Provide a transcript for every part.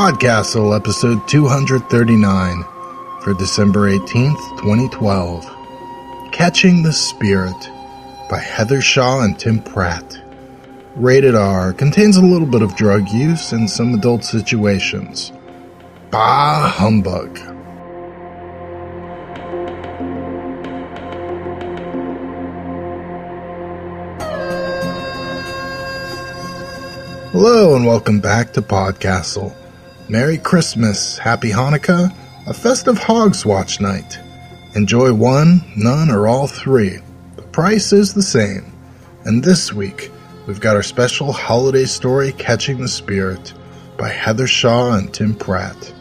Podcastle, episode 239 for December 18th, 2012. Catching the Spirit by Heather Shaw and Tim Pratt. Rated R contains a little bit of drug use and some adult situations. Bah humbug. Hello and welcome back to Podcastle. Merry Christmas, Happy Hanukkah, a festive Hogswatch night. Enjoy one, none, or all three. The price is the same. And this week, we've got our special holiday story, Catching the Spirit, by Heather Shaw and Tim Pratt.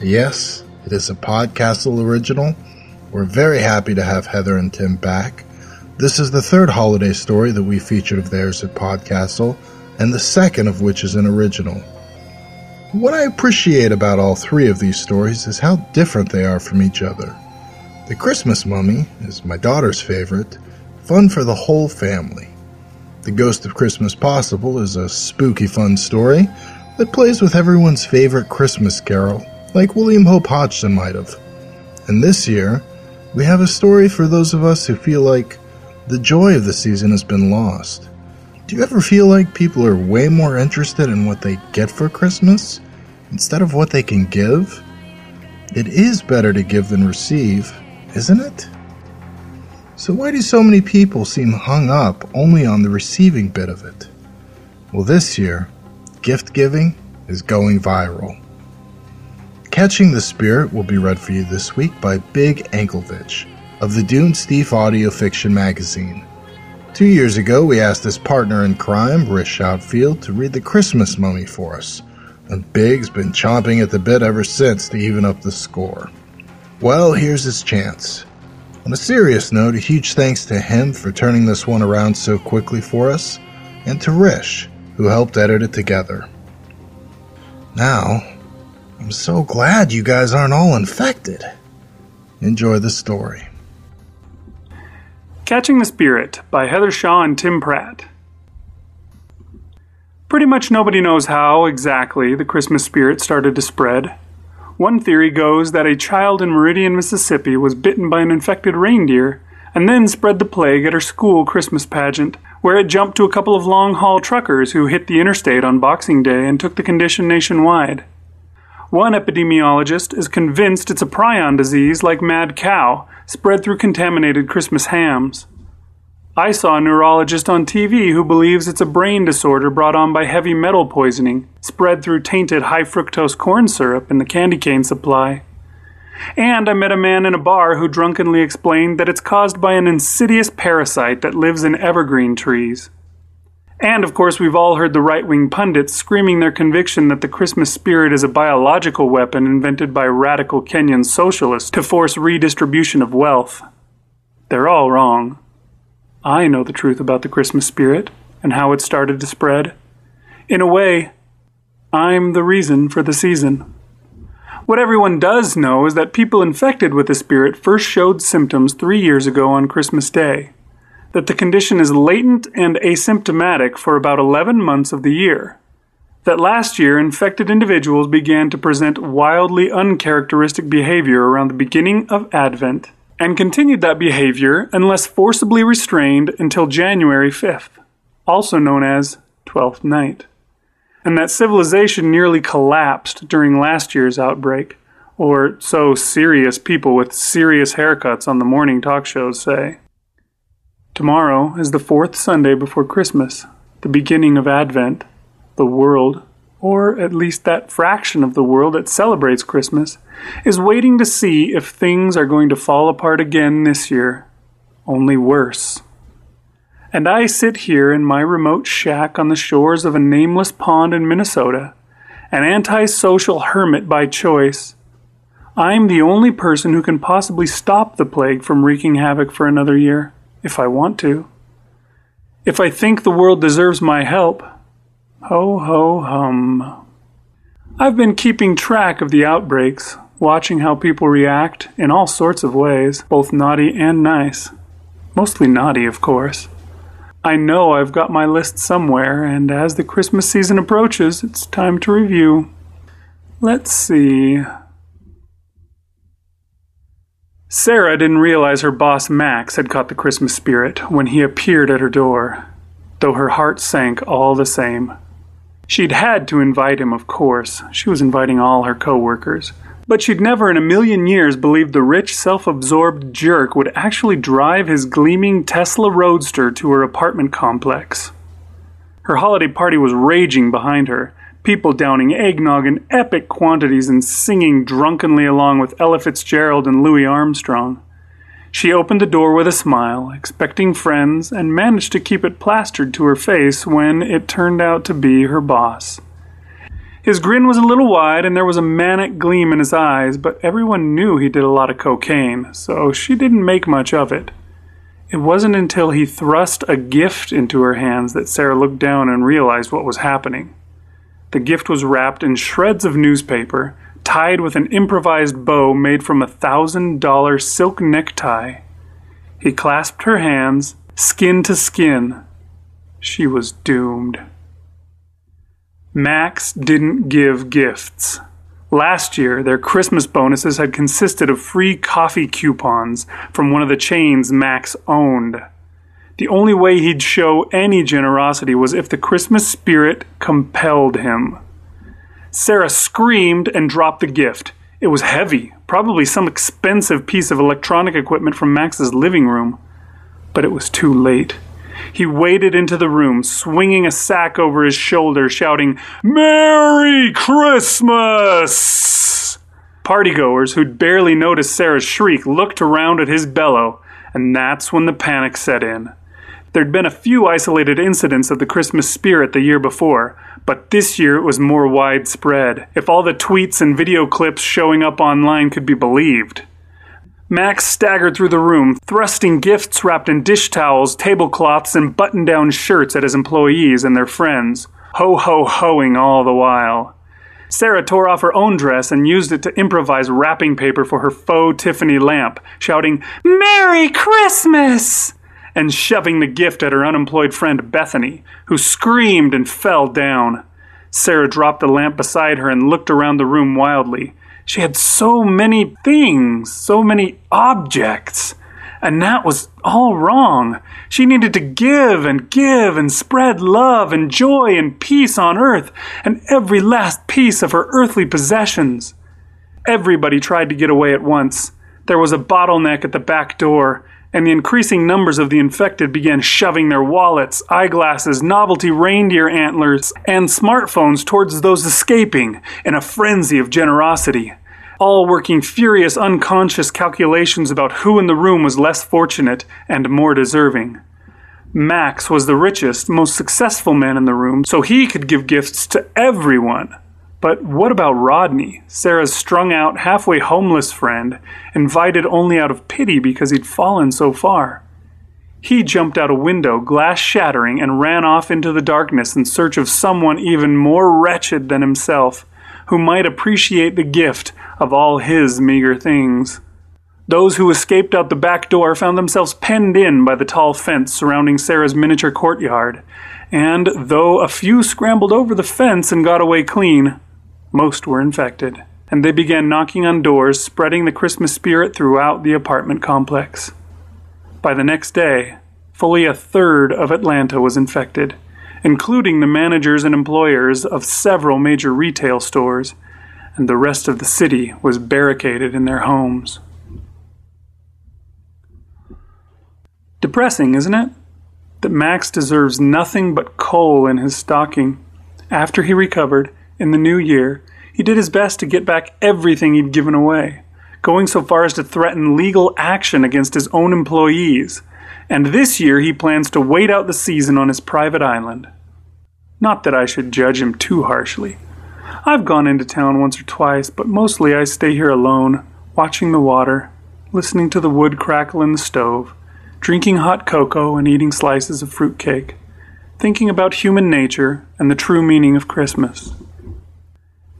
Yes, it is a Podcastle original. We're very happy to have Heather and Tim back. This is the third holiday story that we featured of theirs at Podcastle, and the second of which is an original. What I appreciate about all three of these stories is how different they are from each other. The Christmas Mummy is my daughter's favorite, fun for the whole family. The Ghost of Christmas Possible is a spooky fun story that plays with everyone's favorite Christmas carol, like William Hope Hodgson might have. And this year, we have a story for those of us who feel like the joy of the season has been lost. Do you ever feel like people are way more interested in what they get for Christmas instead of what they can give? It is better to give than receive, isn't it? So, why do so many people seem hung up only on the receiving bit of it? Well, this year, gift giving is going viral. Catching the Spirit will be read for you this week by Big Anklevich of the Dunesteef Audio Fiction magazine. Two years ago, we asked his partner in crime, Rish Outfield, to read The Christmas Mummy for us and Big's been chomping at the bit ever since to even up the score. Well, here's his chance. On a serious note, a huge thanks to him for turning this one around so quickly for us, and to Rish, who helped edit it together. Now, I'm so glad you guys aren't all infected. Enjoy the story. Catching the Spirit by Heather Shaw and Tim Pratt. Pretty much nobody knows how exactly the Christmas spirit started to spread. One theory goes that a child in Meridian, Mississippi was bitten by an infected reindeer and then spread the plague at her school Christmas pageant, where it jumped to a couple of long haul truckers who hit the interstate on Boxing Day and took the condition nationwide. One epidemiologist is convinced it's a prion disease like mad cow, spread through contaminated Christmas hams. I saw a neurologist on TV who believes it's a brain disorder brought on by heavy metal poisoning, spread through tainted high fructose corn syrup in the candy cane supply. And I met a man in a bar who drunkenly explained that it's caused by an insidious parasite that lives in evergreen trees. And of course, we've all heard the right wing pundits screaming their conviction that the Christmas spirit is a biological weapon invented by radical Kenyan socialists to force redistribution of wealth. They're all wrong. I know the truth about the Christmas spirit and how it started to spread. In a way, I'm the reason for the season. What everyone does know is that people infected with the spirit first showed symptoms three years ago on Christmas Day. That the condition is latent and asymptomatic for about 11 months of the year. That last year, infected individuals began to present wildly uncharacteristic behavior around the beginning of Advent and continued that behavior unless forcibly restrained until January 5th, also known as Twelfth Night, and that civilization nearly collapsed during last year's outbreak, or so serious people with serious haircuts on the morning talk shows say. Tomorrow is the fourth Sunday before Christmas, the beginning of Advent. The world or at least that fraction of the world that celebrates Christmas, is waiting to see if things are going to fall apart again this year, only worse. And I sit here in my remote shack on the shores of a nameless pond in Minnesota, an antisocial hermit by choice. I'm the only person who can possibly stop the plague from wreaking havoc for another year, if I want to. If I think the world deserves my help, Ho, ho, hum. I've been keeping track of the outbreaks, watching how people react in all sorts of ways, both naughty and nice. Mostly naughty, of course. I know I've got my list somewhere, and as the Christmas season approaches, it's time to review. Let's see. Sarah didn't realize her boss Max had caught the Christmas spirit when he appeared at her door, though her heart sank all the same. She'd had to invite him, of course. She was inviting all her coworkers. But she'd never in a million years believed the rich, self absorbed jerk would actually drive his gleaming Tesla Roadster to her apartment complex. Her holiday party was raging behind her, people downing eggnog in epic quantities and singing drunkenly along with Ella Fitzgerald and Louis Armstrong. She opened the door with a smile, expecting friends, and managed to keep it plastered to her face when it turned out to be her boss. His grin was a little wide and there was a manic gleam in his eyes, but everyone knew he did a lot of cocaine, so she didn't make much of it. It wasn't until he thrust a gift into her hands that Sarah looked down and realized what was happening. The gift was wrapped in shreds of newspaper, tied with an improvised bow made from a thousand dollar silk necktie. He clasped her hands, skin to skin. She was doomed. Max didn't give gifts. Last year, their Christmas bonuses had consisted of free coffee coupons from one of the chains Max owned. The only way he'd show any generosity was if the Christmas spirit compelled him. Sarah screamed and dropped the gift. It was heavy, probably some expensive piece of electronic equipment from Max's living room. But it was too late. He waded into the room, swinging a sack over his shoulder, shouting, Merry Christmas! Partygoers who'd barely noticed Sarah's shriek looked around at his bellow, and that's when the panic set in. There'd been a few isolated incidents of the Christmas spirit the year before, but this year it was more widespread, if all the tweets and video clips showing up online could be believed. Max staggered through the room, thrusting gifts wrapped in dish towels, tablecloths, and button down shirts at his employees and their friends, ho ho hoing all the while. Sarah tore off her own dress and used it to improvise wrapping paper for her faux Tiffany lamp, shouting, Merry Christmas! And shoving the gift at her unemployed friend Bethany, who screamed and fell down. Sarah dropped the lamp beside her and looked around the room wildly. She had so many things, so many objects, and that was all wrong. She needed to give and give and spread love and joy and peace on earth and every last piece of her earthly possessions. Everybody tried to get away at once. There was a bottleneck at the back door, and the increasing numbers of the infected began shoving their wallets, eyeglasses, novelty reindeer antlers, and smartphones towards those escaping in a frenzy of generosity. All working furious, unconscious calculations about who in the room was less fortunate and more deserving. Max was the richest, most successful man in the room, so he could give gifts to everyone. But what about Rodney, Sarah's strung out, halfway homeless friend, invited only out of pity because he'd fallen so far? He jumped out a window, glass shattering, and ran off into the darkness in search of someone even more wretched than himself, who might appreciate the gift of all his meager things. Those who escaped out the back door found themselves penned in by the tall fence surrounding Sarah's miniature courtyard, and though a few scrambled over the fence and got away clean, most were infected, and they began knocking on doors, spreading the Christmas spirit throughout the apartment complex. By the next day, fully a third of Atlanta was infected, including the managers and employers of several major retail stores, and the rest of the city was barricaded in their homes. Depressing, isn't it? That Max deserves nothing but coal in his stocking. After he recovered, in the new year, he did his best to get back everything he'd given away, going so far as to threaten legal action against his own employees. And this year he plans to wait out the season on his private island. Not that I should judge him too harshly. I've gone into town once or twice, but mostly I stay here alone, watching the water, listening to the wood crackle in the stove, drinking hot cocoa and eating slices of fruit cake, thinking about human nature and the true meaning of Christmas.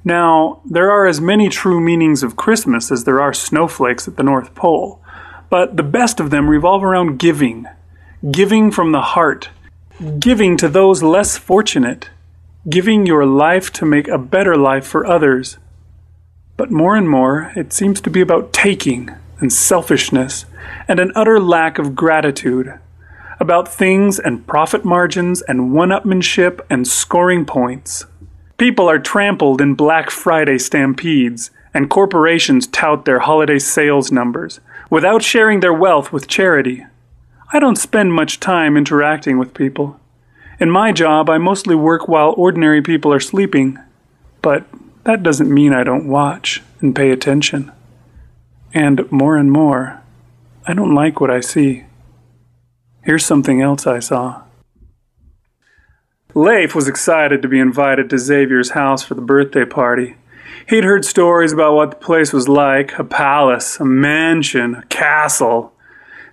Now, there are as many true meanings of Christmas as there are snowflakes at the North Pole, but the best of them revolve around giving. Giving from the heart. Giving to those less fortunate. Giving your life to make a better life for others. But more and more, it seems to be about taking and selfishness and an utter lack of gratitude. About things and profit margins and one upmanship and scoring points. People are trampled in Black Friday stampedes, and corporations tout their holiday sales numbers without sharing their wealth with charity. I don't spend much time interacting with people. In my job, I mostly work while ordinary people are sleeping, but that doesn't mean I don't watch and pay attention. And more and more, I don't like what I see. Here's something else I saw. Leif was excited to be invited to Xavier's house for the birthday party. He'd heard stories about what the place was like a palace, a mansion, a castle.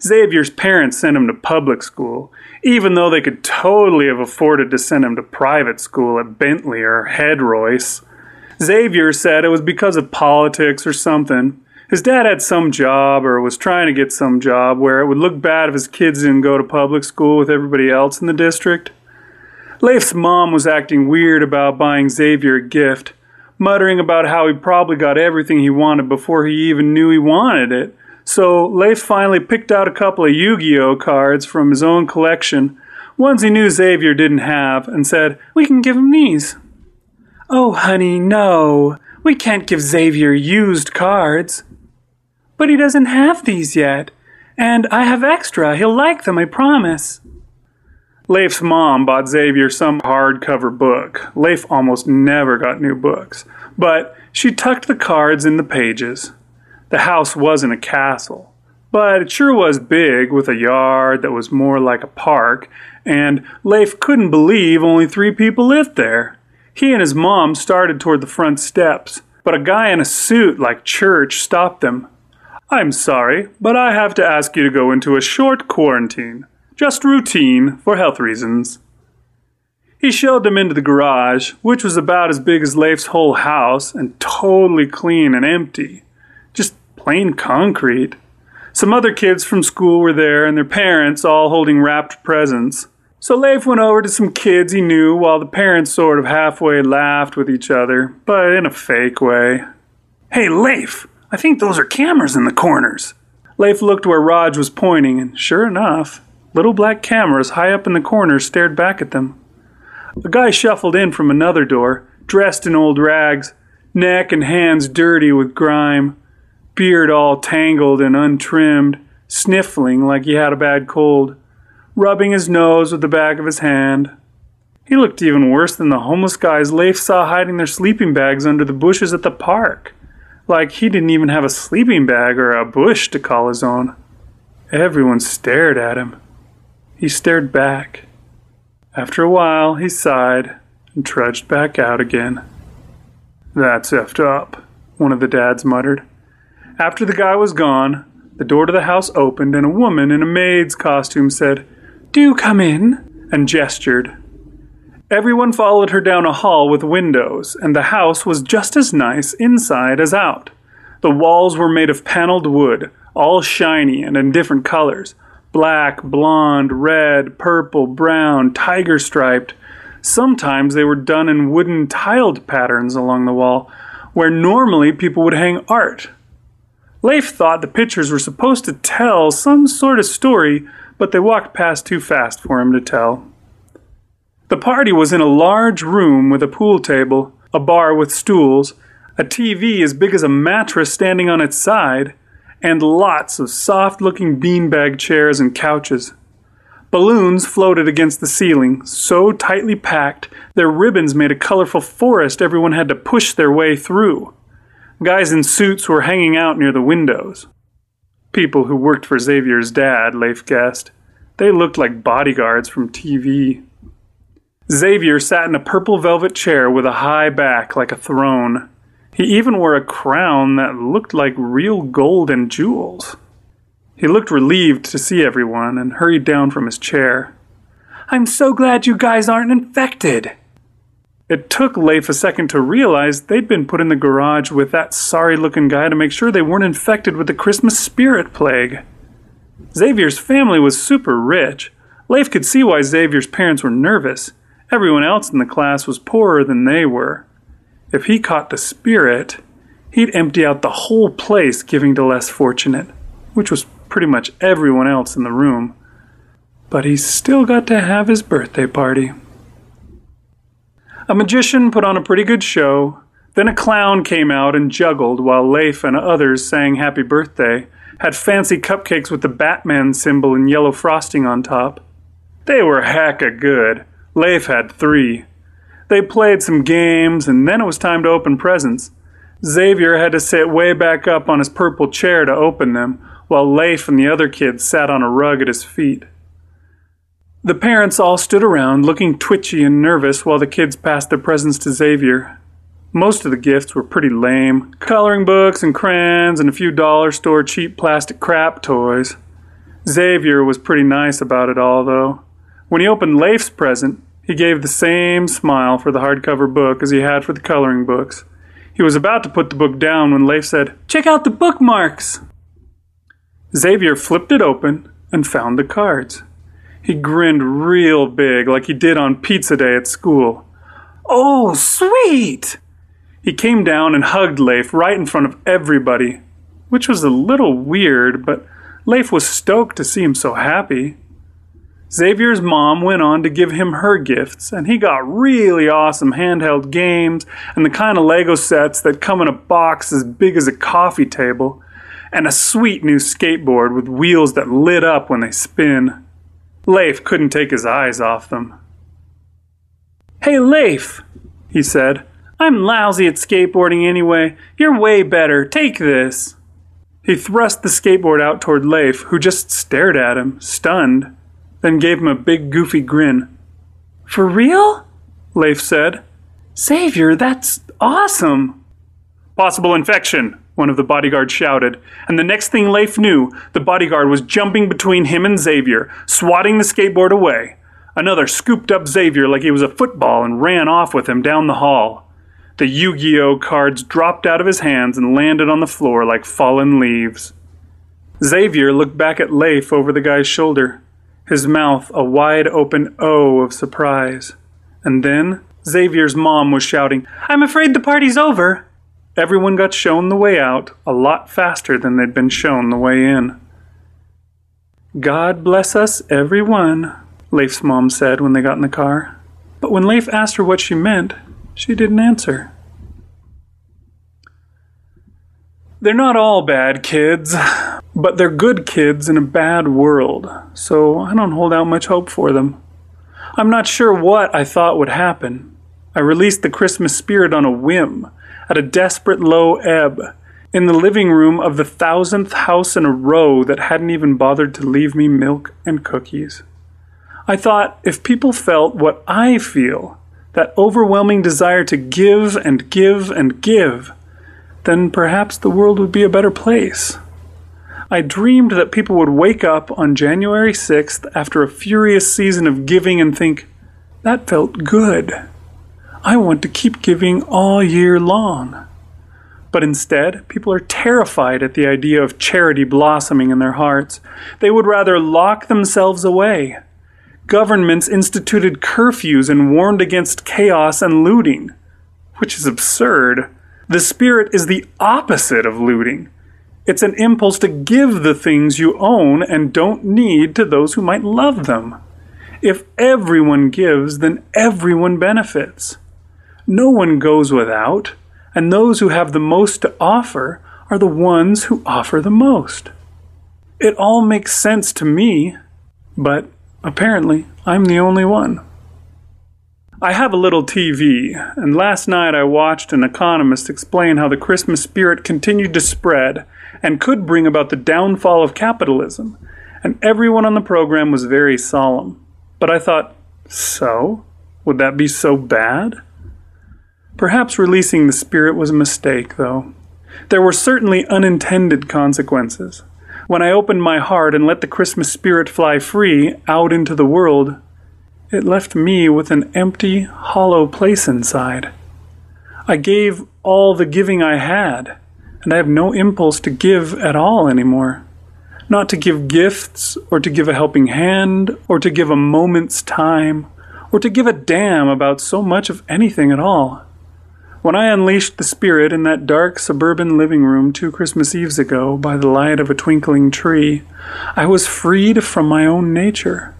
Xavier's parents sent him to public school, even though they could totally have afforded to send him to private school at Bentley or Head Royce. Xavier said it was because of politics or something. His dad had some job or was trying to get some job where it would look bad if his kids didn't go to public school with everybody else in the district. Leif's mom was acting weird about buying Xavier a gift muttering about how he probably got everything he wanted before he even knew he wanted it. So Leif finally picked out a couple of Yu Gi Oh cards from his own collection, ones he knew Xavier didn't have, and said, We can give him these. Oh, honey, no. We can't give Xavier used cards. But he doesn't have these yet. And I have extra. He'll like them, I promise. Leif's mom bought Xavier some hardcover book. Leif almost never got new books, but she tucked the cards in the pages. The house wasn't a castle, but it sure was big with a yard that was more like a park, and Leif couldn't believe only three people lived there. He and his mom started toward the front steps, but a guy in a suit like Church stopped them. I'm sorry, but I have to ask you to go into a short quarantine. Just routine for health reasons. He showed them into the garage, which was about as big as Leif's whole house and totally clean and empty. Just plain concrete. Some other kids from school were there and their parents all holding wrapped presents. So Leif went over to some kids he knew while the parents sort of halfway laughed with each other, but in a fake way. Hey, Leif, I think those are cameras in the corners. Leif looked where Raj was pointing, and sure enough, Little black cameras high up in the corners stared back at them. A guy shuffled in from another door, dressed in old rags, neck and hands dirty with grime, beard all tangled and untrimmed, sniffling like he had a bad cold, rubbing his nose with the back of his hand. He looked even worse than the homeless guys Leif saw hiding their sleeping bags under the bushes at the park. Like he didn't even have a sleeping bag or a bush to call his own. Everyone stared at him. He stared back. After a while, he sighed and trudged back out again. That's effed up, one of the dads muttered. After the guy was gone, the door to the house opened and a woman in a maid's costume said, Do come in, and gestured. Everyone followed her down a hall with windows, and the house was just as nice inside as out. The walls were made of paneled wood, all shiny and in different colors, black, blonde, red, purple, brown, tiger striped. Sometimes they were done in wooden tiled patterns along the wall, where normally people would hang art. Leif thought the pictures were supposed to tell some sort of story, but they walked past too fast for him to tell. The party was in a large room with a pool table, a bar with stools, a TV as big as a mattress standing on its side, and lots of soft looking beanbag chairs and couches. Balloons floated against the ceiling, so tightly packed their ribbons made a colorful forest everyone had to push their way through. Guys in suits were hanging out near the windows. People who worked for Xavier's dad, Leif guessed. They looked like bodyguards from TV. Xavier sat in a purple velvet chair with a high back like a throne. He even wore a crown that looked like real gold and jewels. He looked relieved to see everyone and hurried down from his chair. I'm so glad you guys aren't infected. It took Leif a second to realize they'd been put in the garage with that sorry looking guy to make sure they weren't infected with the Christmas spirit plague. Xavier's family was super rich. Leif could see why Xavier's parents were nervous. Everyone else in the class was poorer than they were. If he caught the spirit, He'd empty out the whole place giving to less fortunate, which was pretty much everyone else in the room. But he still got to have his birthday party. A magician put on a pretty good show. Then a clown came out and juggled while Leif and others sang happy birthday, had fancy cupcakes with the Batman symbol and yellow frosting on top. They were hecka good. Leif had three. They played some games, and then it was time to open presents. Xavier had to sit way back up on his purple chair to open them, while Leif and the other kids sat on a rug at his feet. The parents all stood around, looking twitchy and nervous while the kids passed their presents to Xavier. Most of the gifts were pretty lame coloring books and crayons and a few dollar store cheap plastic crap toys. Xavier was pretty nice about it all, though. When he opened Leif's present, he gave the same smile for the hardcover book as he had for the coloring books. He was about to put the book down when Leif said, Check out the bookmarks! Xavier flipped it open and found the cards. He grinned real big, like he did on pizza day at school. Oh, sweet! He came down and hugged Leif right in front of everybody, which was a little weird, but Leif was stoked to see him so happy. Xavier's mom went on to give him her gifts, and he got really awesome handheld games and the kind of Lego sets that come in a box as big as a coffee table, and a sweet new skateboard with wheels that lit up when they spin. Leif couldn't take his eyes off them. Hey, Leif, he said. I'm lousy at skateboarding anyway. You're way better. Take this. He thrust the skateboard out toward Leif, who just stared at him, stunned, then gave him a big goofy grin. For real? Leif said. Xavier, that's awesome. Possible infection, one of the bodyguards shouted, and the next thing Leif knew, the bodyguard was jumping between him and Xavier, swatting the skateboard away. Another scooped up Xavier like he was a football and ran off with him down the hall. The Yu Gi Oh cards dropped out of his hands and landed on the floor like fallen leaves. Xavier looked back at Leif over the guy's shoulder, his mouth a wide open O of surprise. And then Xavier's mom was shouting, I'm afraid the party's over. Everyone got shown the way out a lot faster than they'd been shown the way in. God bless us, everyone, Leif's mom said when they got in the car. But when Leif asked her what she meant, she didn't answer. They're not all bad kids, but they're good kids in a bad world, so I don't hold out much hope for them. I'm not sure what I thought would happen. I released the Christmas spirit on a whim at a desperate low ebb, in the living room of the thousandth house in a row that hadn't even bothered to leave me milk and cookies. I thought if people felt what I feel, that overwhelming desire to give and give and give, then perhaps the world would be a better place. I dreamed that people would wake up on January 6th after a furious season of giving and think, that felt good. I want to keep giving all year long. But instead, people are terrified at the idea of charity blossoming in their hearts. They would rather lock themselves away. Governments instituted curfews and warned against chaos and looting, which is absurd. The spirit is the opposite of looting. It's an impulse to give the things you own and don't need to those who might love them. If everyone gives, then everyone benefits. No one goes without, and those who have the most to offer are the ones who offer the most. It all makes sense to me, but apparently I'm the only one. I have a little TV, and last night I watched an economist explain how the Christmas spirit continued to spread and could bring about the downfall of capitalism, and everyone on the program was very solemn. But I thought, so? Would that be so bad? Perhaps releasing the spirit was a mistake, though. There were certainly unintended consequences. When I opened my heart and let the Christmas spirit fly free out into the world, it left me with an empty, hollow place inside. I gave all the giving I had, and I have no impulse to give at all anymore. Not to give gifts, or to give a helping hand, or to give a moment's time, or to give a damn about so much of anything at all. When I unleashed the spirit in that dark suburban living room two Christmas Eves ago by the light of a twinkling tree, I was freed from my own nature.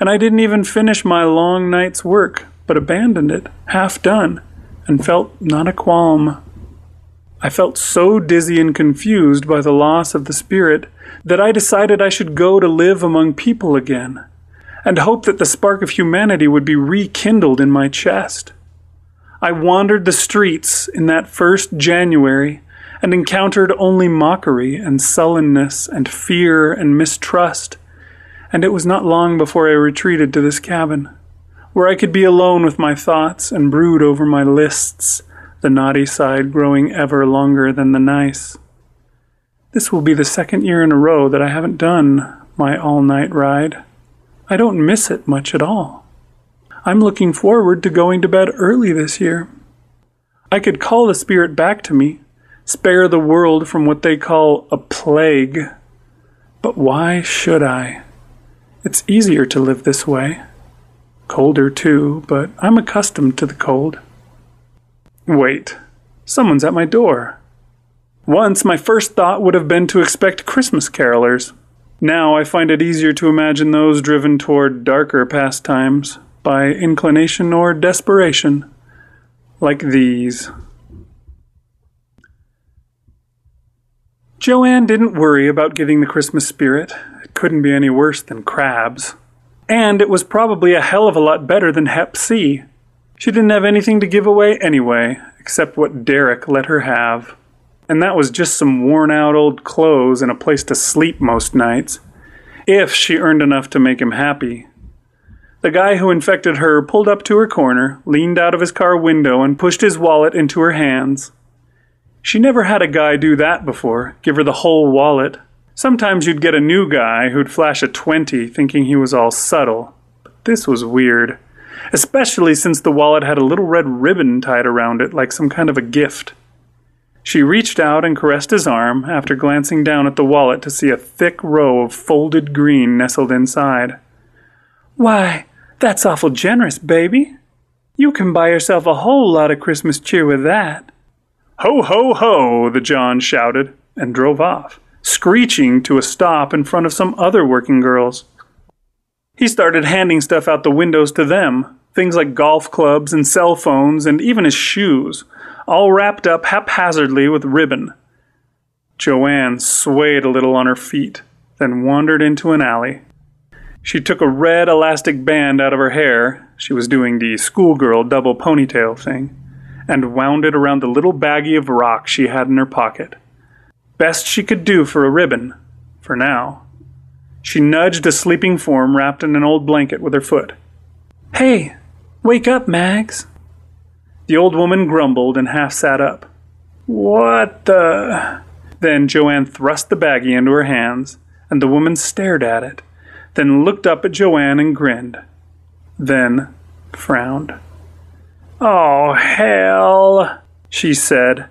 And I didn't even finish my long night's work, but abandoned it, half done, and felt not a qualm. I felt so dizzy and confused by the loss of the spirit that I decided I should go to live among people again, and hope that the spark of humanity would be rekindled in my chest. I wandered the streets in that first January and encountered only mockery and sullenness and fear and mistrust, and it was not long before I retreated to this cabin, where I could be alone with my thoughts and brood over my lists, the naughty side growing ever longer than the nice. This will be the second year in a row that I haven't done my all night ride. I don't miss it much at all. I'm looking forward to going to bed early this year. I could call the spirit back to me, spare the world from what they call a plague. But why should I? It's easier to live this way. Colder, too, but I'm accustomed to the cold. Wait, someone's at my door. Once, my first thought would have been to expect Christmas carolers. Now I find it easier to imagine those driven toward darker pastimes by inclination or desperation, like these. Joanne didn't worry about getting the Christmas spirit. Couldn't be any worse than crabs. And it was probably a hell of a lot better than Hep C. She didn't have anything to give away anyway, except what Derek let her have. And that was just some worn out old clothes and a place to sleep most nights. If she earned enough to make him happy. The guy who infected her pulled up to her corner, leaned out of his car window, and pushed his wallet into her hands. She never had a guy do that before, give her the whole wallet. Sometimes you'd get a new guy who'd flash a 20 thinking he was all subtle. But this was weird, especially since the wallet had a little red ribbon tied around it like some kind of a gift. She reached out and caressed his arm after glancing down at the wallet to see a thick row of folded green nestled inside. Why, that's awful generous, baby. You can buy yourself a whole lot of Christmas cheer with that. Ho, ho, ho, the John shouted and drove off, screeching to a stop in front of some other working girls. He started handing stuff out the windows to them things like golf clubs and cell phones and even his shoes, all wrapped up haphazardly with ribbon. Joanne swayed a little on her feet, then wandered into an alley. She took a red elastic band out of her hair, she was doing the schoolgirl double ponytail thing, and wound it around the little baggie of rocks she had in her pocket. Best she could do for a ribbon, for now. She nudged a sleeping form wrapped in an old blanket with her foot. Hey, wake up, Mags. The old woman grumbled and half sat up. What the? Then Joanne thrust the baggie into her hands, and the woman stared at it then looked up at Joanne and grinned. Then frowned. Oh, hell, she said,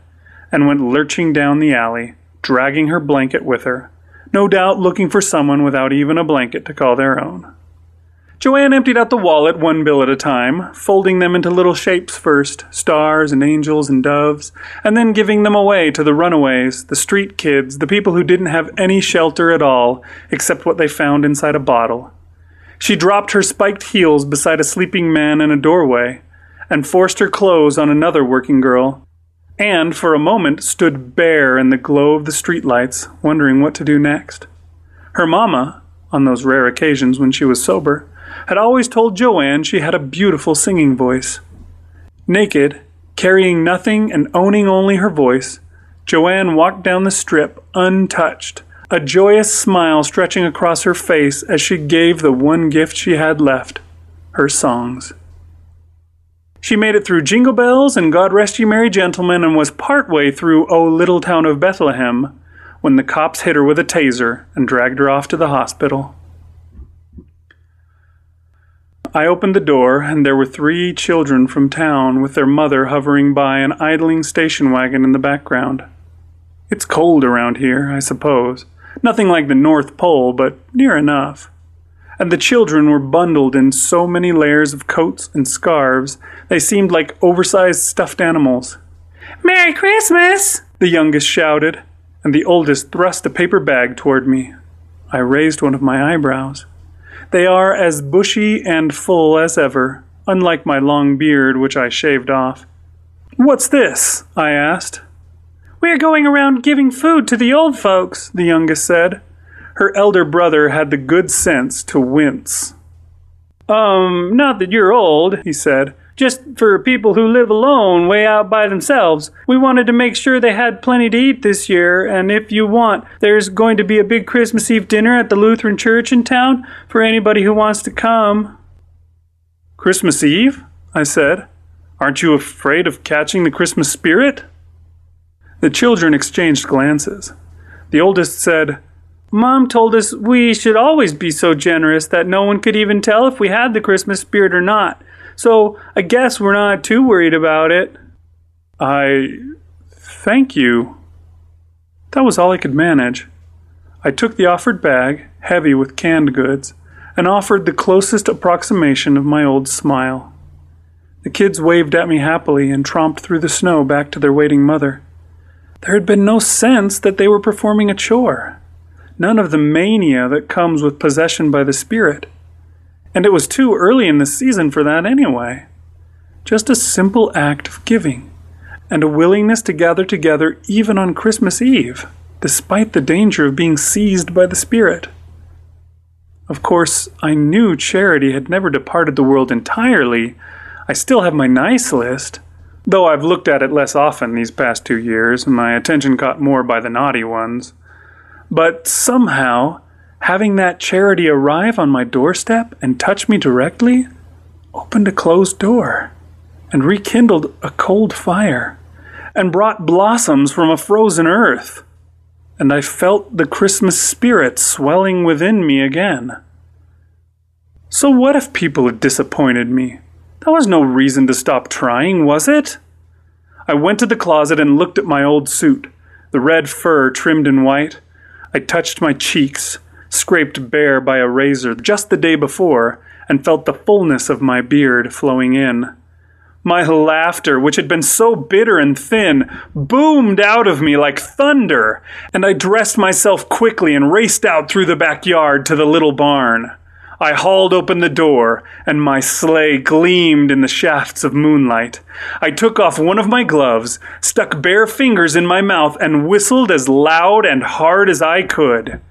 and went lurching down the alley, dragging her blanket with her, no doubt looking for someone without even a blanket to call their own. Joanne emptied out the wallet one bill at a time, folding them into little shapes first stars and angels and doves, and then giving them away to the runaways, the street kids, the people who didn't have any shelter at all except what they found inside a bottle. She dropped her spiked heels beside a sleeping man in a doorway, and forced her clothes on another working girl, and for a moment stood bare in the glow of the streetlights, wondering what to do next. Her mamma, on those rare occasions when she was sober, had always told Joanne she had a beautiful singing voice. Naked, carrying nothing and owning only her voice, Joanne walked down the strip untouched, a joyous smile stretching across her face as she gave the one gift she had left her songs. She made it through Jingle Bells and God Rest You Merry Gentlemen and was part way through O Little Town of Bethlehem when the cops hit her with a taser and dragged her off to the hospital. I opened the door, and there were three children from town with their mother hovering by an idling station wagon in the background. It's cold around here, I suppose. Nothing like the North Pole, but near enough. And the children were bundled in so many layers of coats and scarves they seemed like oversized stuffed animals. Merry Christmas! the youngest shouted, and the oldest thrust a paper bag toward me. I raised one of my eyebrows. They are as bushy and full as ever, unlike my long beard, which I shaved off. What's this? I asked. We're going around giving food to the old folks, the youngest said. Her elder brother had the good sense to wince. Um, not that you're old, he said. Just for people who live alone, way out by themselves. We wanted to make sure they had plenty to eat this year, and if you want, there's going to be a big Christmas Eve dinner at the Lutheran church in town for anybody who wants to come. Christmas Eve? I said. Aren't you afraid of catching the Christmas spirit? The children exchanged glances. The oldest said, Mom told us we should always be so generous that no one could even tell if we had the Christmas spirit or not. So I guess we're not too worried about it. I thank you. That was all I could manage. I took the offered bag, heavy with canned goods, and offered the closest approximation of my old smile. The kids waved at me happily and tromped through the snow back to their waiting mother. There had been no sense that they were performing a chore, none of the mania that comes with possession by the Spirit. And it was too early in the season for that anyway. Just a simple act of giving, and a willingness to gather together even on Christmas Eve, despite the danger of being seized by the Spirit. Of course, I knew charity had never departed the world entirely. I still have my nice list, though I've looked at it less often these past two years, and my attention caught more by the naughty ones. But somehow, having that charity arrive on my doorstep and touch me directly opened a closed door and rekindled a cold fire and brought blossoms from a frozen earth. And I felt the Christmas spirit swelling within me again. So, what if people had disappointed me? That was no reason to stop trying, was it? I went to the closet and looked at my old suit, the red fur trimmed in white. I touched my cheeks, scraped bare by a razor just the day before, and felt the fullness of my beard flowing in. My laughter, which had been so bitter and thin, boomed out of me like thunder, and I dressed myself quickly and raced out through the backyard to the little barn. I hauled open the door, and my sleigh gleamed in the shafts of moonlight. I took off one of my gloves, stuck bare fingers in my mouth, and whistled as loud and hard as I could.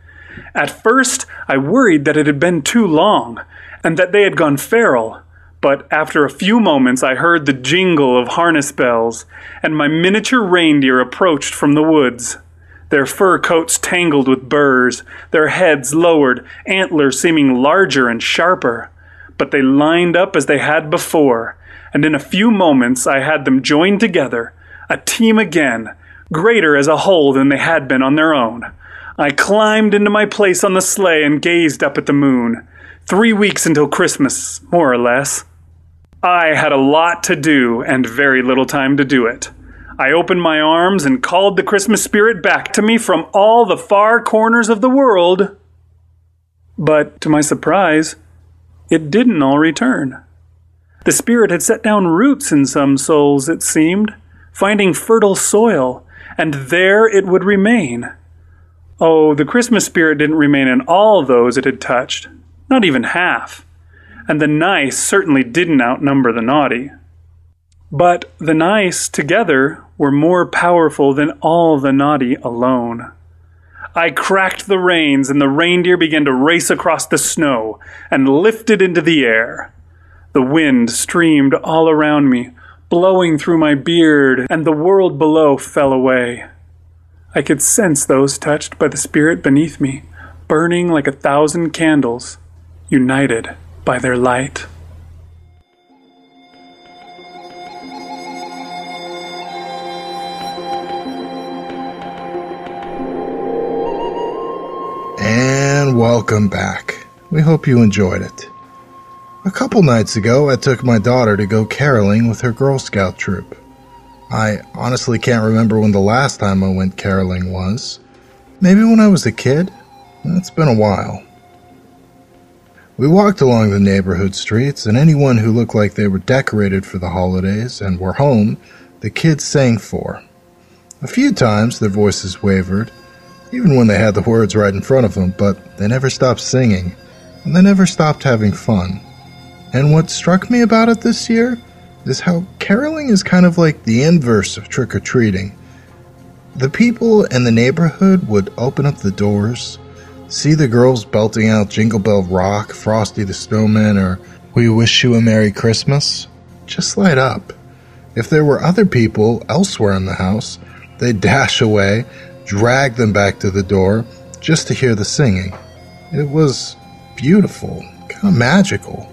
At first, I worried that it had been too long, and that they had gone feral. But after a few moments, I heard the jingle of harness bells, and my miniature reindeer approached from the woods their fur coats tangled with burrs, their heads lowered, antlers seeming larger and sharper. But they lined up as they had before, and in a few moments I had them joined together, a team again, greater as a whole than they had been on their own. I climbed into my place on the sleigh and gazed up at the moon. Three weeks until Christmas, more or less. I had a lot to do and very little time to do it. I opened my arms and called the Christmas spirit back to me from all the far corners of the world. But to my surprise, it didn't all return. The spirit had set down roots in some souls, it seemed, finding fertile soil, and there it would remain. Oh, the Christmas spirit didn't remain in all those it had touched, not even half. And the nice certainly didn't outnumber the naughty. But the nice together were more powerful than all the naughty alone. I cracked the reins, and the reindeer began to race across the snow and lifted into the air. The wind streamed all around me, blowing through my beard, and the world below fell away. I could sense those touched by the spirit beneath me, burning like a thousand candles, united by their light. And welcome back. We hope you enjoyed it. A couple nights ago, I took my daughter to go caroling with her Girl Scout troop. I honestly can't remember when the last time I went caroling was. Maybe when I was a kid? It's been a while. We walked along the neighborhood streets, and anyone who looked like they were decorated for the holidays and were home, the kids sang for. A few times their voices wavered, even when they had the words right in front of them, but they never stopped singing, and they never stopped having fun. And what struck me about it this year is how caroling is kind of like the inverse of trick or treating. The people in the neighborhood would open up the doors, see the girls belting out Jingle Bell Rock, Frosty the Snowman, or We Wish You a Merry Christmas, just light up. If there were other people elsewhere in the house, they'd dash away, drag them back to the door, just to hear the singing. It was beautiful, kind of magical,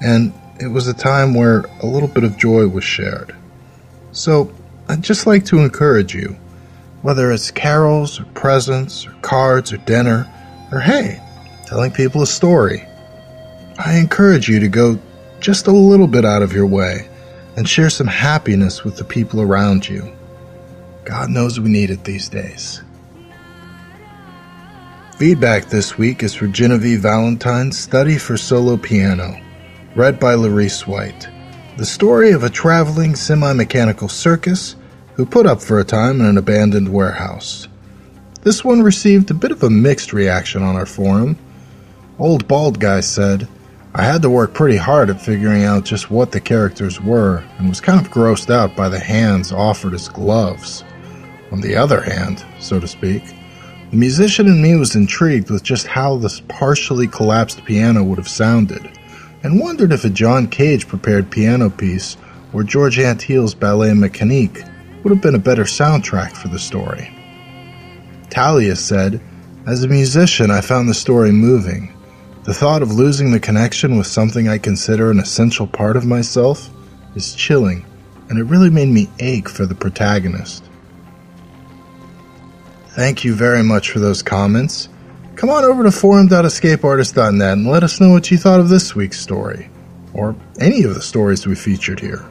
and it was a time where a little bit of joy was shared. So, I'd just like to encourage you whether it's carols or presents or cards or dinner, or hey, telling people a story. I encourage you to go just a little bit out of your way and share some happiness with the people around you. God knows we need it these days. Feedback this week is for Genevieve Valentine's Study for Solo Piano, read by Larice White. The story of a traveling semi mechanical circus who put up for a time in an abandoned warehouse. This one received a bit of a mixed reaction on our forum. Old Bald Guy said, I had to work pretty hard at figuring out just what the characters were and was kind of grossed out by the hands offered as gloves. On the other hand, so to speak, the musician in me was intrigued with just how this partially collapsed piano would have sounded, and wondered if a John Cage prepared piano piece or George Antheil's Ballet Mécanique would have been a better soundtrack for the story. Talia said, As a musician, I found the story moving. The thought of losing the connection with something I consider an essential part of myself is chilling, and it really made me ache for the protagonist. Thank you very much for those comments. Come on over to forum.escapeartist.net and let us know what you thought of this week's story, or any of the stories we featured here.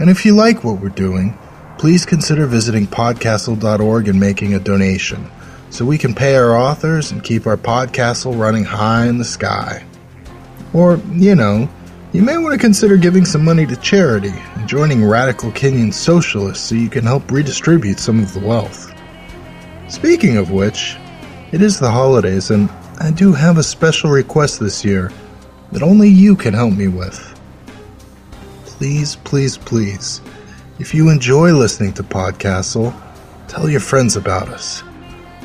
And if you like what we're doing, please consider visiting podcastle.org and making a donation so we can pay our authors and keep our podcastle running high in the sky. Or, you know, you may want to consider giving some money to charity and joining Radical Kenyan Socialists so you can help redistribute some of the wealth. Speaking of which, it is the holidays and I do have a special request this year that only you can help me with. Please, please, please if you enjoy listening to Podcastle, tell your friends about us.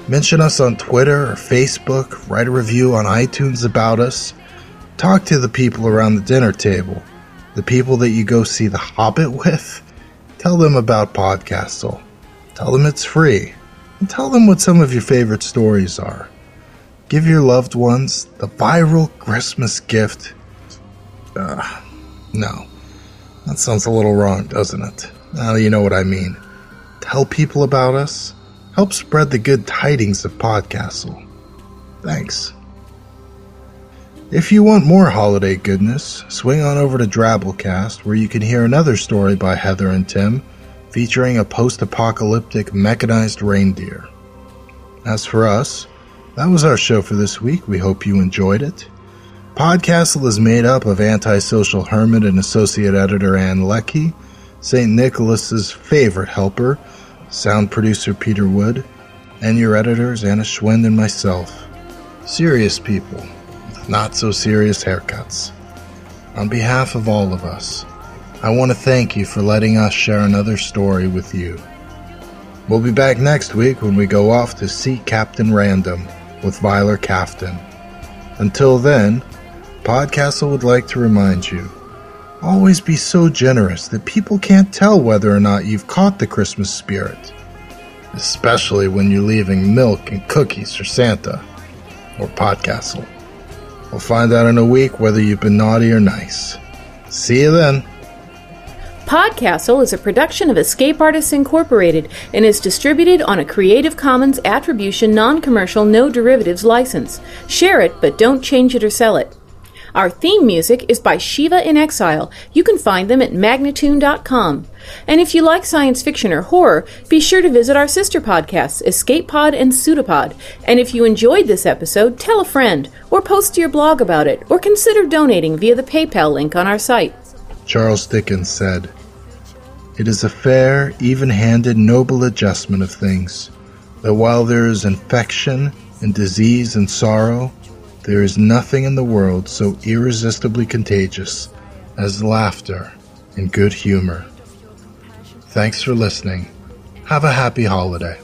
Mention us on Twitter or Facebook, write a review on iTunes about us. Talk to the people around the dinner table, the people that you go see The Hobbit with. Tell them about Podcastle. Tell them it's free. And tell them what some of your favorite stories are. Give your loved ones the viral Christmas gift. Uh, no. That sounds a little wrong, doesn't it? Now you know what I mean. Tell people about us. Help spread the good tidings of Podcastle. Thanks. If you want more holiday goodness, swing on over to Drabblecast, where you can hear another story by Heather and Tim, featuring a post apocalyptic mechanized reindeer. As for us, that was our show for this week. We hope you enjoyed it. Podcastle is made up of antisocial hermit and associate editor Ann Leckie St. Nicholas's favorite helper, sound producer Peter Wood, and your editors Anna Schwind and myself. Serious people not so serious haircuts. On behalf of all of us, I want to thank you for letting us share another story with you. We'll be back next week when we go off to see Captain Random with Vylar Kaftan. Until then, Podcastle would like to remind you Always be so generous that people can't tell whether or not you've caught the Christmas spirit. Especially when you're leaving milk and cookies for Santa or Podcastle. We'll find out in a week whether you've been naughty or nice. See you then. Podcastle is a production of Escape Artists Incorporated and is distributed on a Creative Commons Attribution Non Commercial No Derivatives license. Share it, but don't change it or sell it. Our theme music is by Shiva in Exile. You can find them at magnatune.com. And if you like science fiction or horror, be sure to visit our sister podcasts, Escape Pod and Pseudopod. And if you enjoyed this episode, tell a friend, or post to your blog about it, or consider donating via the PayPal link on our site. Charles Dickens said, It is a fair, even handed, noble adjustment of things, that while there is infection and disease and sorrow, there is nothing in the world so irresistibly contagious as laughter and good humor. Thanks for listening. Have a happy holiday.